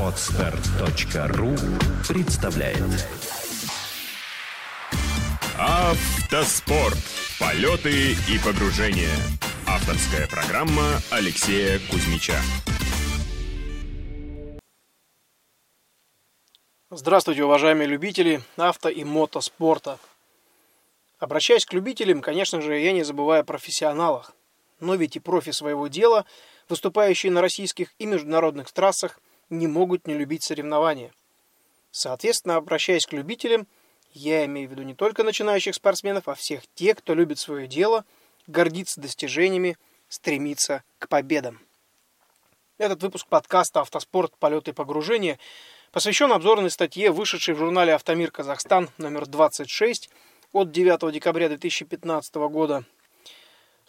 Отстар.ру представляет Автоспорт. Полеты и погружения. Авторская программа Алексея Кузьмича. Здравствуйте, уважаемые любители авто и мотоспорта. Обращаясь к любителям, конечно же, я не забываю о профессионалах. Но ведь и профи своего дела, выступающие на российских и международных трассах, не могут не любить соревнования. Соответственно, обращаясь к любителям, я имею в виду не только начинающих спортсменов, а всех тех, кто любит свое дело, гордится достижениями, стремится к победам. Этот выпуск подкаста «Автоспорт. Полеты и погружения» посвящен обзорной статье, вышедшей в журнале «Автомир Казахстан» номер 26 от 9 декабря 2015 года.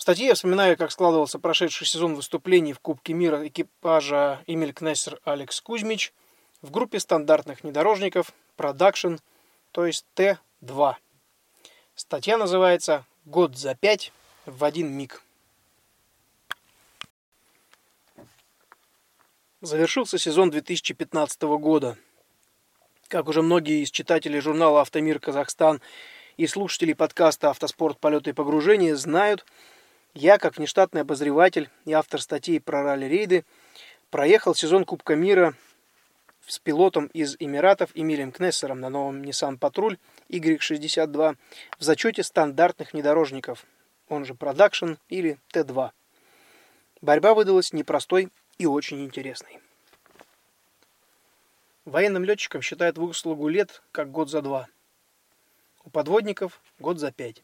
В статье я вспоминаю, как складывался прошедший сезон выступлений в Кубке мира экипажа Эмиль Кнессер Алекс Кузьмич в группе стандартных внедорожников Production, то есть Т-2. Статья называется «Год за пять в один миг». Завершился сезон 2015 года. Как уже многие из читателей журнала «Автомир Казахстан» и слушателей подкаста «Автоспорт. Полеты и погружения» знают, я, как внештатный обозреватель и автор статей про ралли-рейды, проехал сезон Кубка мира с пилотом из Эмиратов Эмилием Кнессером на новом Nissan Patrol Y62 в зачете стандартных внедорожников, он же Production или Т2. Борьба выдалась непростой и очень интересной. Военным летчикам считают выслугу лет как год за два. У подводников год за пять.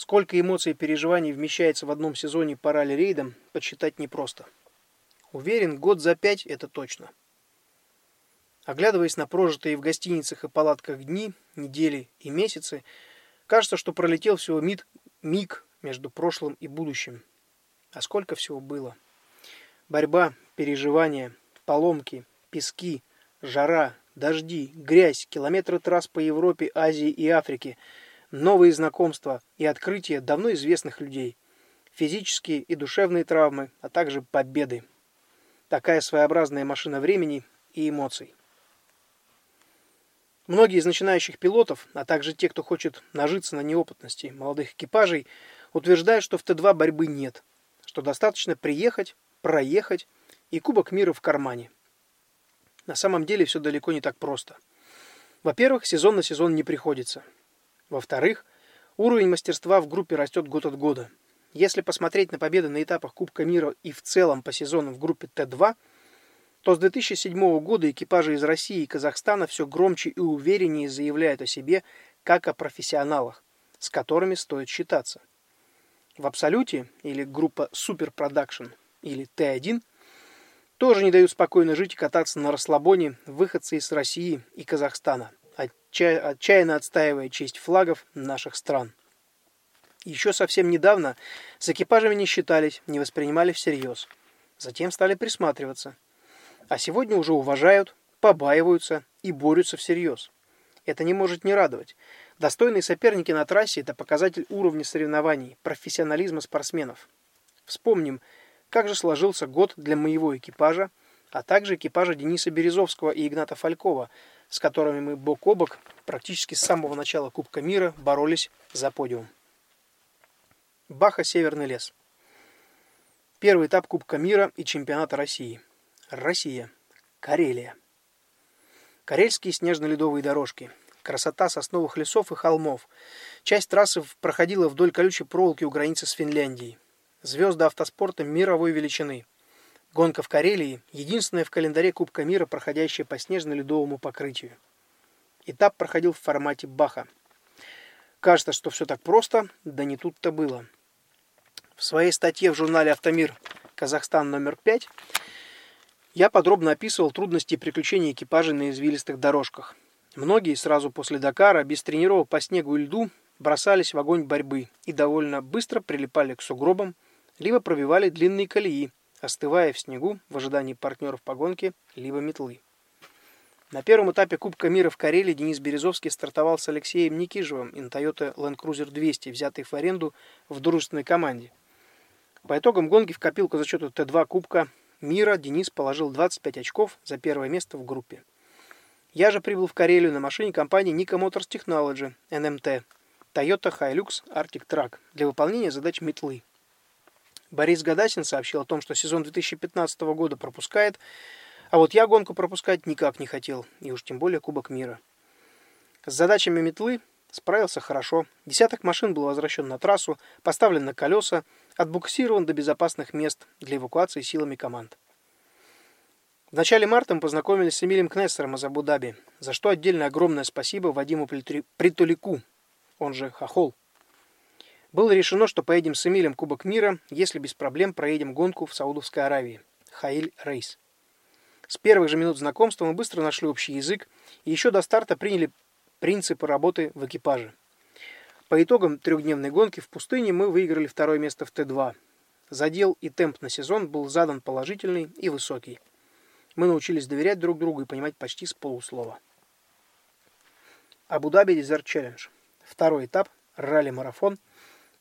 Сколько эмоций и переживаний вмещается в одном сезоне по ралли-рейдам, подсчитать непросто. Уверен, год за пять это точно. Оглядываясь на прожитые в гостиницах и палатках дни, недели и месяцы, кажется, что пролетел всего миг, миг между прошлым и будущим. А сколько всего было. Борьба, переживания, поломки, пески, жара, дожди, грязь, километры трасс по Европе, Азии и Африке, новые знакомства и открытия давно известных людей, физические и душевные травмы, а также победы. Такая своеобразная машина времени и эмоций. Многие из начинающих пилотов, а также те, кто хочет нажиться на неопытности молодых экипажей, утверждают, что в Т2 борьбы нет, что достаточно приехать, проехать и Кубок мира в кармане. На самом деле все далеко не так просто. Во-первых, сезон на сезон не приходится. Во-вторых, уровень мастерства в группе растет год от года. Если посмотреть на победы на этапах Кубка мира и в целом по сезонам в группе Т2, то с 2007 года экипажи из России и Казахстана все громче и увереннее заявляют о себе как о профессионалах, с которыми стоит считаться. В Абсолюте или группа Super Production или Т1 тоже не дают спокойно жить и кататься на расслабоне выходцы из России и Казахстана, отчаянно отстаивая честь флагов наших стран. Еще совсем недавно с экипажами не считались, не воспринимали всерьез. Затем стали присматриваться. А сегодня уже уважают, побаиваются и борются всерьез. Это не может не радовать. Достойные соперники на трассе – это показатель уровня соревнований, профессионализма спортсменов. Вспомним, как же сложился год для моего экипажа, а также экипажа Дениса Березовского и Игната Фалькова, с которыми мы бок о бок практически с самого начала Кубка мира боролись за подиум. Баха «Северный лес». Первый этап Кубка мира и чемпионата России. Россия. Карелия. Карельские снежно-ледовые дорожки. Красота сосновых лесов и холмов. Часть трассы проходила вдоль колючей проволоки у границы с Финляндией. Звезды автоспорта мировой величины. Гонка в Карелии – единственная в календаре Кубка мира, проходящая по снежно-ледовому покрытию. Этап проходил в формате Баха. Кажется, что все так просто, да не тут-то было. В своей статье в журнале «Автомир. Казахстан номер 5» я подробно описывал трудности и приключения экипажей на извилистых дорожках. Многие сразу после Дакара, без тренировок по снегу и льду, бросались в огонь борьбы и довольно быстро прилипали к сугробам, либо пробивали длинные колеи, остывая в снегу в ожидании партнеров по гонке, либо метлы. На первом этапе Кубка мира в Карелии Денис Березовский стартовал с Алексеем Никижевым и на Toyota Land Cruiser 200, взятый в аренду в дружественной команде. По итогам гонки в копилку за счету Т2 Кубка мира Денис положил 25 очков за первое место в группе. Я же прибыл в Карелию на машине компании Nika Motors Technology, NMT, Toyota Hilux Arctic Track для выполнения задач метлы. Борис Гадасин сообщил о том, что сезон 2015 года пропускает, а вот я гонку пропускать никак не хотел, и уж тем более Кубок мира. С задачами метлы справился хорошо. Десяток машин был возвращен на трассу, поставлен на колеса, отбуксирован до безопасных мест для эвакуации силами команд. В начале марта мы познакомились с Эмилием Кнессером из Абу-Даби, за что отдельно огромное спасибо Вадиму Притулику, он же Хохол. Было решено, что поедем с Эмилем Кубок мира, если без проблем проедем гонку в Саудовской Аравии. Хаиль Рейс. С первых же минут знакомства мы быстро нашли общий язык и еще до старта приняли принципы работы в экипаже. По итогам трехдневной гонки в пустыне мы выиграли второе место в Т2. Задел и темп на сезон был задан положительный и высокий. Мы научились доверять друг другу и понимать почти с полуслова. Абу-Даби Дезерт Челлендж. Второй этап – ралли-марафон –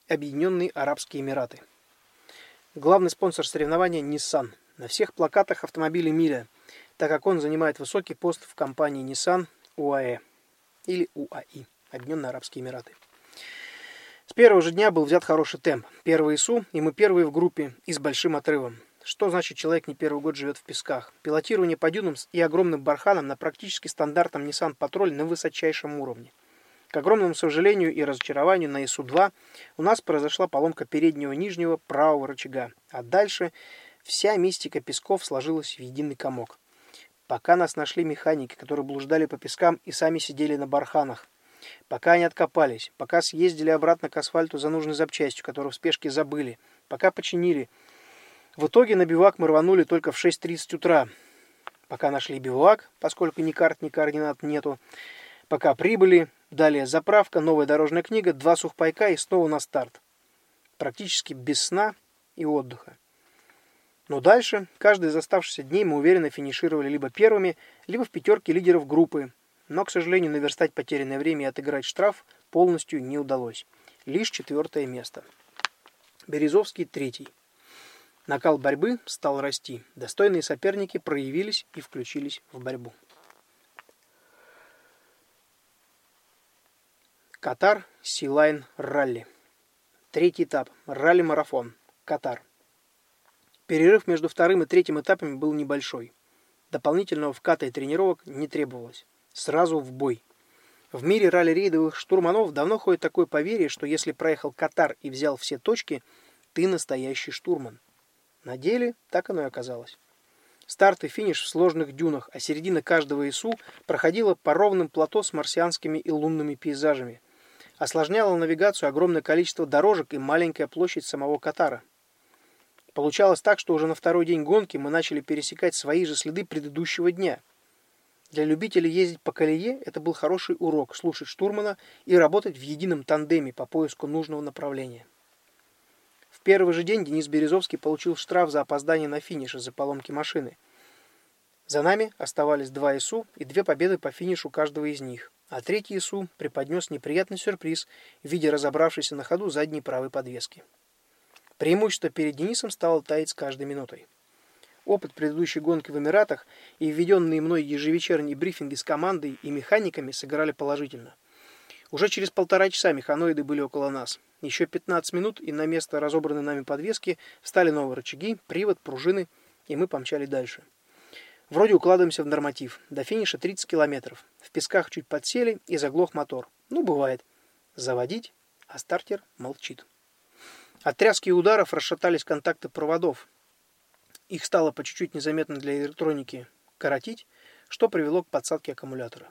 Объединенные Арабские Эмираты. Главный спонсор соревнования – Nissan. На всех плакатах автомобили Миля, так как он занимает высокий пост в компании Nissan УАЭ или УАИ – Объединенные Арабские Эмираты. С первого же дня был взят хороший темп. Первый ИСУ, и мы первые в группе и с большим отрывом. Что значит человек не первый год живет в песках? Пилотирование по дюнам и огромным барханам на практически стандартном Nissan Patrol на высочайшем уровне. К огромному сожалению и разочарованию на ИСУ-2 у нас произошла поломка переднего нижнего правого рычага, а дальше вся мистика песков сложилась в единый комок. Пока нас нашли механики, которые блуждали по пескам и сами сидели на барханах, пока они откопались, пока съездили обратно к асфальту за нужной запчастью, которую в спешке забыли, пока починили. В итоге на бивак мы рванули только в 6.30 утра. Пока нашли бивак, поскольку ни карт, ни координат нету, пока прибыли, Далее заправка, новая дорожная книга, два сухпайка и снова на старт. Практически без сна и отдыха. Но дальше, каждый из оставшихся дней мы уверенно финишировали либо первыми, либо в пятерке лидеров группы. Но, к сожалению, наверстать потерянное время и отыграть штраф полностью не удалось. Лишь четвертое место. Березовский третий. Накал борьбы стал расти. Достойные соперники проявились и включились в борьбу. Катар Силайн Ралли. Третий этап. Ралли-марафон. Катар. Перерыв между вторым и третьим этапами был небольшой. Дополнительного вката и тренировок не требовалось. Сразу в бой. В мире ралли-рейдовых штурманов давно ходит такое поверье, что если проехал Катар и взял все точки, ты настоящий штурман. На деле так оно и оказалось. Старт и финиш в сложных дюнах, а середина каждого ИСУ проходила по ровным плато с марсианскими и лунными пейзажами – Осложняло навигацию огромное количество дорожек и маленькая площадь самого Катара. Получалось так, что уже на второй день гонки мы начали пересекать свои же следы предыдущего дня. Для любителей ездить по колее это был хороший урок слушать штурмана и работать в едином тандеме по поиску нужного направления. В первый же день Денис Березовский получил штраф за опоздание на финиш из-за поломки машины. За нами оставались два ИСУ и две победы по финишу каждого из них а третий ИСУ преподнес неприятный сюрприз в виде разобравшейся на ходу задней правой подвески. Преимущество перед Денисом стало таять с каждой минутой. Опыт предыдущей гонки в Эмиратах и введенные мной ежевечерние брифинги с командой и механиками сыграли положительно. Уже через полтора часа механоиды были около нас. Еще 15 минут, и на место разобранной нами подвески встали новые рычаги, привод, пружины, и мы помчали дальше. Вроде укладываемся в норматив. До финиша 30 километров. В песках чуть подсели и заглох мотор. Ну, бывает. Заводить, а стартер молчит. От тряски и ударов расшатались контакты проводов. Их стало по чуть-чуть незаметно для электроники коротить, что привело к подсадке аккумулятора.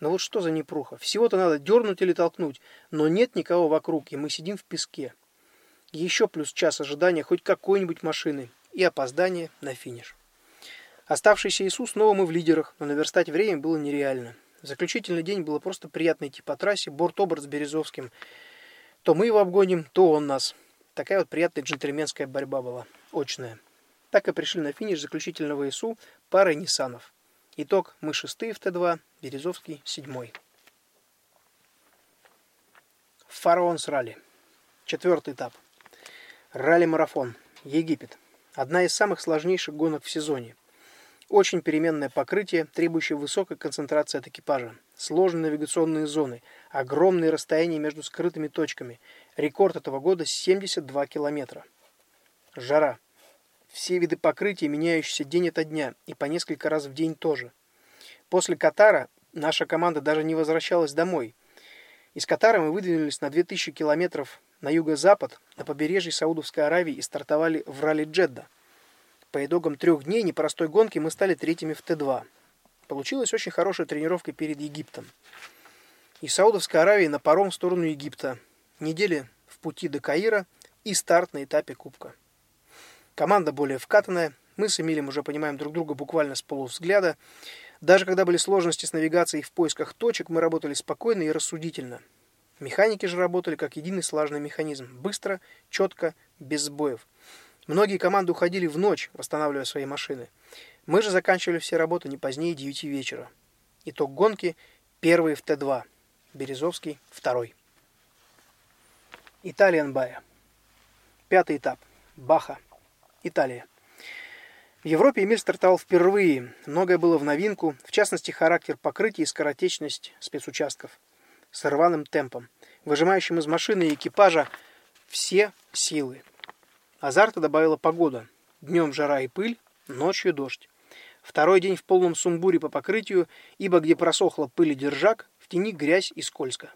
Но вот что за непруха? Всего-то надо дернуть или толкнуть, но нет никого вокруг, и мы сидим в песке. Еще плюс час ожидания хоть какой-нибудь машины и опоздание на финиш. Оставшийся Иисус снова мы в лидерах, но наверстать время было нереально. Заключительный день было просто приятно идти по трассе, борт-оборот с Березовским. То мы его обгоним, то он нас. Такая вот приятная джентльменская борьба была. Очная. Так и пришли на финиш заключительного ИСУ парой Ниссанов. Итог. Мы шестые в Т2, Березовский седьмой. Фараон с ралли. Четвертый этап. Ралли-марафон. Египет. Одна из самых сложнейших гонок в сезоне. Очень переменное покрытие, требующее высокой концентрации от экипажа. Сложные навигационные зоны, огромные расстояния между скрытыми точками. Рекорд этого года 72 километра. Жара. Все виды покрытия, меняющиеся день ото дня, и по несколько раз в день тоже. После Катара наша команда даже не возвращалась домой. Из Катара мы выдвинулись на 2000 километров на юго-запад, на побережье Саудовской Аравии и стартовали в ралли Джедда. По итогам трех дней непростой гонки мы стали третьими в Т2. Получилась очень хорошая тренировка перед Египтом. Из Саудовской Аравии на паром в сторону Египта. Недели в пути до Каира и старт на этапе Кубка. Команда более вкатанная, мы с Эмилем уже понимаем друг друга буквально с полувзгляда. Даже когда были сложности с навигацией в поисках точек, мы работали спокойно и рассудительно. Механики же работали как единый слаженный механизм, быстро, четко, без сбоев. Многие команды уходили в ночь, восстанавливая свои машины. Мы же заканчивали все работы не позднее 9 вечера. Итог гонки первый в Т2, Березовский второй. Италиан Бая. Пятый этап. Баха. Италия. В Европе Эмиль стартовал впервые. Многое было в новинку, в частности, характер покрытия и скоротечность спецучастков. С рваным темпом, выжимающим из машины и экипажа все силы. Азарта добавила погода. Днем жара и пыль, ночью дождь. Второй день в полном сумбуре по покрытию, ибо где просохла пыль и держак, в тени грязь и скользко.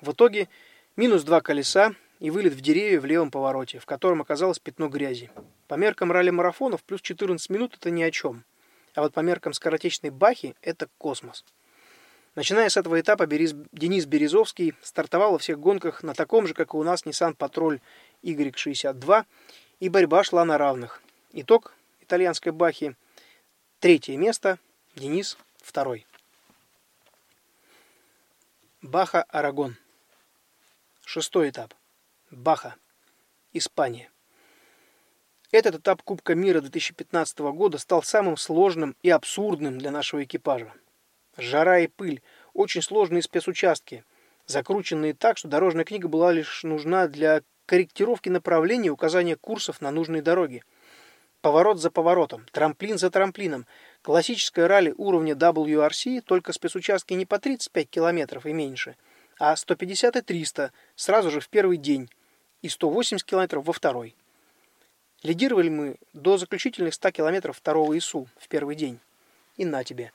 В итоге минус два колеса, и вылет в деревья в левом повороте, в котором оказалось пятно грязи. По меркам ралли-марафонов плюс 14 минут это ни о чем. А вот по меркам скоротечной бахи это космос. Начиная с этого этапа, Денис Березовский стартовал во всех гонках на таком же, как и у нас, Nissan Patrol Y62, и борьба шла на равных. Итог итальянской бахи – третье место, Денис – второй. Баха-Арагон. Шестой этап. Баха, Испания. Этот этап Кубка мира 2015 года стал самым сложным и абсурдным для нашего экипажа. Жара и пыль, очень сложные спецучастки, закрученные так, что дорожная книга была лишь нужна для корректировки направления и указания курсов на нужные дороги. Поворот за поворотом, трамплин за трамплином, классическое ралли уровня WRC, только спецучастки не по 35 километров и меньше, а 150 и 300 сразу же в первый день – и 180 километров во второй. Лидировали мы до заключительных 100 километров второго ИСУ в первый день. И на тебе.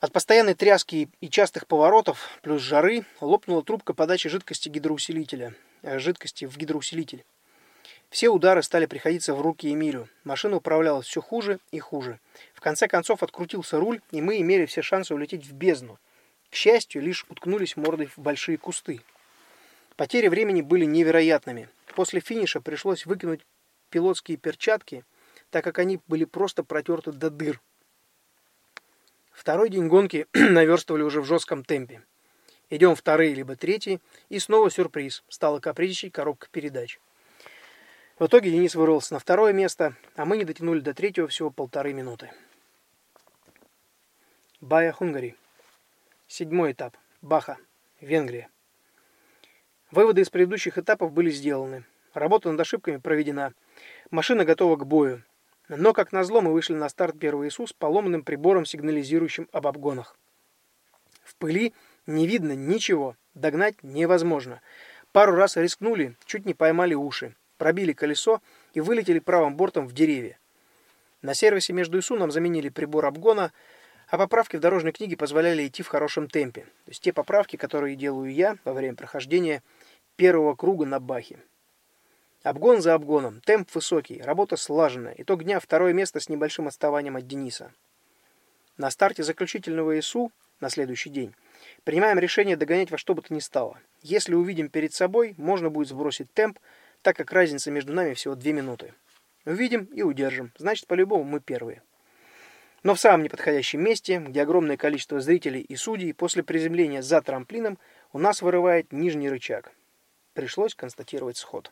От постоянной тряски и частых поворотов, плюс жары, лопнула трубка подачи жидкости гидроусилителя, э, жидкости в гидроусилитель. Все удары стали приходиться в руки Эмилю. Машина управлялась все хуже и хуже. В конце концов открутился руль, и мы имели все шансы улететь в бездну. К счастью, лишь уткнулись мордой в большие кусты. Потери времени были невероятными. После финиша пришлось выкинуть пилотские перчатки, так как они были просто протерты до дыр. Второй день гонки наверстывали уже в жестком темпе. Идем вторые либо третий, и снова сюрприз. Стала капризничать коробка передач. В итоге Денис вырвался на второе место, а мы не дотянули до третьего всего полторы минуты. Бая Хунгари. Седьмой этап. Баха. Венгрия. Выводы из предыдущих этапов были сделаны. Работа над ошибками проведена. Машина готова к бою. Но, как назло, мы вышли на старт первого ИСУ с поломанным прибором, сигнализирующим об обгонах. В пыли не видно ничего, догнать невозможно. Пару раз рискнули, чуть не поймали уши, пробили колесо и вылетели правым бортом в деревья. На сервисе между ИСУ нам заменили прибор обгона, а поправки в дорожной книге позволяли идти в хорошем темпе. То есть те поправки, которые делаю я во время прохождения – первого круга на бахе. Обгон за обгоном, темп высокий, работа слаженная. Итог дня второе место с небольшим отставанием от Дениса. На старте заключительного ИСУ на следующий день принимаем решение догонять во что бы то ни стало. Если увидим перед собой, можно будет сбросить темп, так как разница между нами всего 2 минуты. Увидим и удержим, значит по-любому мы первые. Но в самом неподходящем месте, где огромное количество зрителей и судей, после приземления за трамплином у нас вырывает нижний рычаг. Пришлось констатировать сход.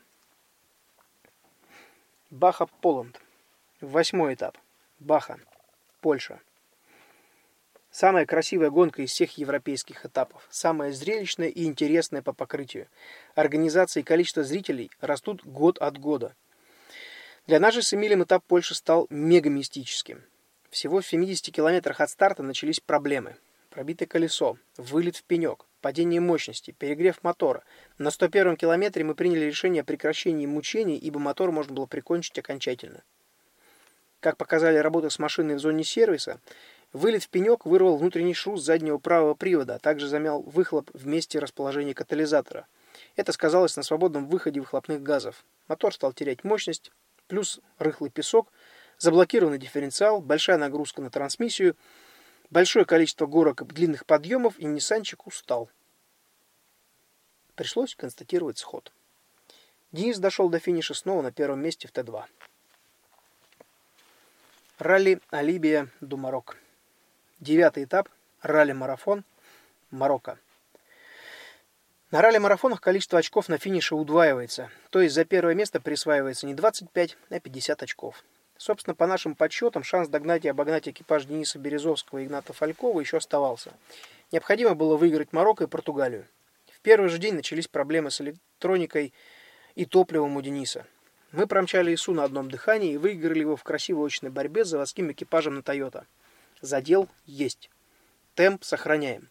Баха Поланд. Восьмой этап. Баха. Польша. Самая красивая гонка из всех европейских этапов. Самая зрелищная и интересная по покрытию. Организация и количество зрителей растут год от года. Для нас же с Эмилем этап Польши стал мегамистическим. Всего в 70 километрах от старта начались проблемы. Пробитое колесо, вылет в пенек, падение мощности, перегрев мотора. На 101 километре мы приняли решение о прекращении мучений, ибо мотор можно было прикончить окончательно. Как показали работы с машиной в зоне сервиса, вылет в пенек вырвал внутренний шрус заднего правого привода, а также замял выхлоп в месте расположения катализатора. Это сказалось на свободном выходе выхлопных газов. Мотор стал терять мощность, плюс рыхлый песок, заблокированный дифференциал, большая нагрузка на трансмиссию, большое количество горок и длинных подъемов, и Ниссанчик устал. Пришлось констатировать сход. Денис дошел до финиша снова на первом месте в Т2. Ралли Алибия Думарок. Девятый этап. Ралли-марафон. Марокко. На ралли-марафонах количество очков на финише удваивается, то есть за первое место присваивается не 25, а 50 очков. Собственно, по нашим подсчетам, шанс догнать и обогнать экипаж Дениса Березовского и Игната Фалькова еще оставался. Необходимо было выиграть Марокко и Португалию. В первый же день начались проблемы с электроникой и топливом у Дениса. Мы промчали ИСУ на одном дыхании и выиграли его в красивой очной борьбе с заводским экипажем на Тойота. Задел есть. Темп сохраняем.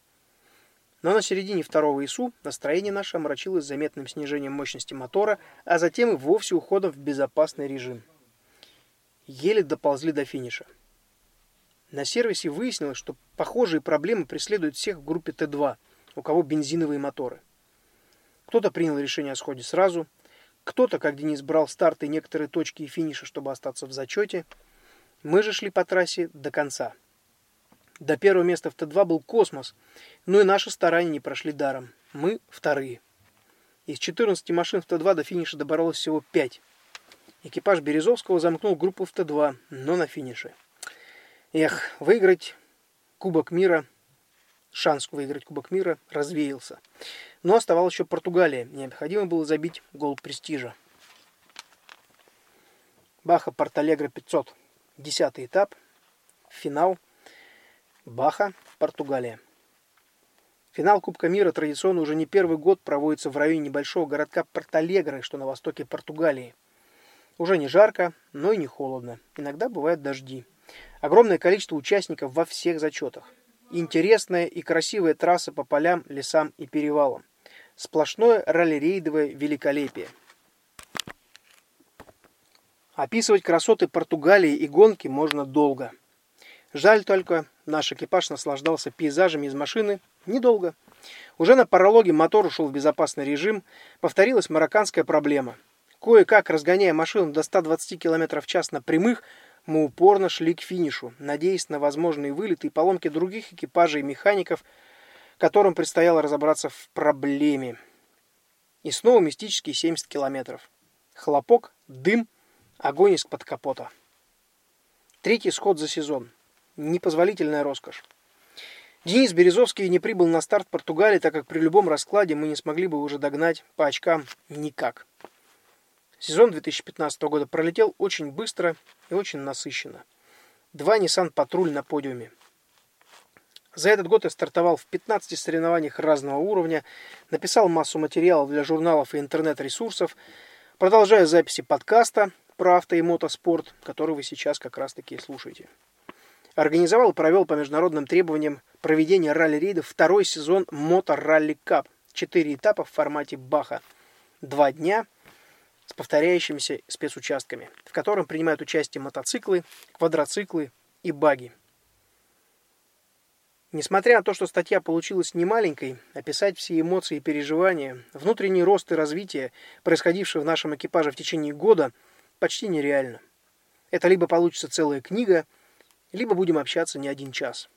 Но на середине второго ИСУ настроение наше омрачилось заметным снижением мощности мотора, а затем и вовсе уходом в безопасный режим. Еле доползли до финиша. На сервисе выяснилось, что похожие проблемы преследуют всех в группе Т2, у кого бензиновые моторы. Кто-то принял решение о сходе сразу, кто-то, как Денис, брал старты некоторые точки и финиша, чтобы остаться в зачете. Мы же шли по трассе до конца. До первого места в Т2 был космос, но и наши старания не прошли даром. Мы вторые. Из 14 машин в Т2 до финиша доборолось всего 5. Экипаж Березовского замкнул группу в Т2, но на финише. Эх, выиграть Кубок мира, шанс выиграть Кубок мира развеялся. Но оставалась еще Португалия. Необходимо было забить гол престижа. Баха Порталегра 500. Десятый этап. Финал. Баха, Португалия. Финал Кубка мира традиционно уже не первый год проводится в районе небольшого городка Порталегры, что на востоке Португалии. Уже не жарко, но и не холодно. Иногда бывают дожди. Огромное количество участников во всех зачетах. Интересная и красивая трасса по полям, лесам и перевалам. Сплошное ралли-рейдовое великолепие. Описывать красоты Португалии и гонки можно долго. Жаль только, наш экипаж наслаждался пейзажами из машины недолго. Уже на паралоге мотор ушел в безопасный режим, повторилась марокканская проблема – Кое-как, разгоняя машину до 120 км в час на прямых, мы упорно шли к финишу, надеясь на возможные вылеты и поломки других экипажей и механиков, которым предстояло разобраться в проблеме. И снова мистические 70 километров. Хлопок, дым, огонь из-под капота. Третий сход за сезон. Непозволительная роскошь. Денис Березовский не прибыл на старт Португалии, так как при любом раскладе мы не смогли бы уже догнать по очкам никак. Сезон 2015 года пролетел очень быстро и очень насыщенно. Два Nissan Патруль на подиуме. За этот год я стартовал в 15 соревнованиях разного уровня, написал массу материалов для журналов и интернет-ресурсов, продолжая записи подкаста про авто и мотоспорт, который вы сейчас как раз таки слушаете. Организовал и провел по международным требованиям проведения ралли-рейдов второй сезон Motor Rally Cup. Четыре этапа в формате Баха. Два дня – с повторяющимися спецучастками, в котором принимают участие мотоциклы, квадроциклы и баги. Несмотря на то, что статья получилась немаленькой, описать все эмоции и переживания, внутренний рост и развитие, происходившее в нашем экипаже в течение года, почти нереально. Это либо получится целая книга, либо будем общаться не один час.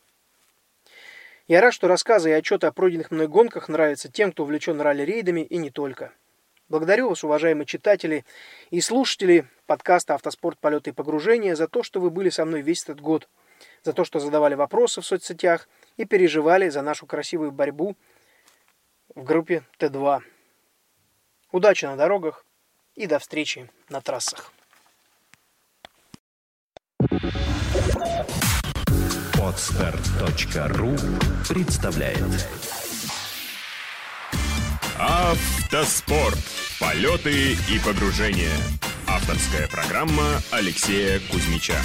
Я рад, что рассказы и отчеты о пройденных мной гонках нравятся тем, кто увлечен ралли-рейдами и не только. Благодарю вас, уважаемые читатели и слушатели подкаста «Автоспорт. Полеты и погружения» за то, что вы были со мной весь этот год, за то, что задавали вопросы в соцсетях и переживали за нашу красивую борьбу в группе Т2. Удачи на дорогах и до встречи на трассах. Отстар.ру представляет Автоспорт. Полеты и погружения. Авторская программа Алексея Кузьмича.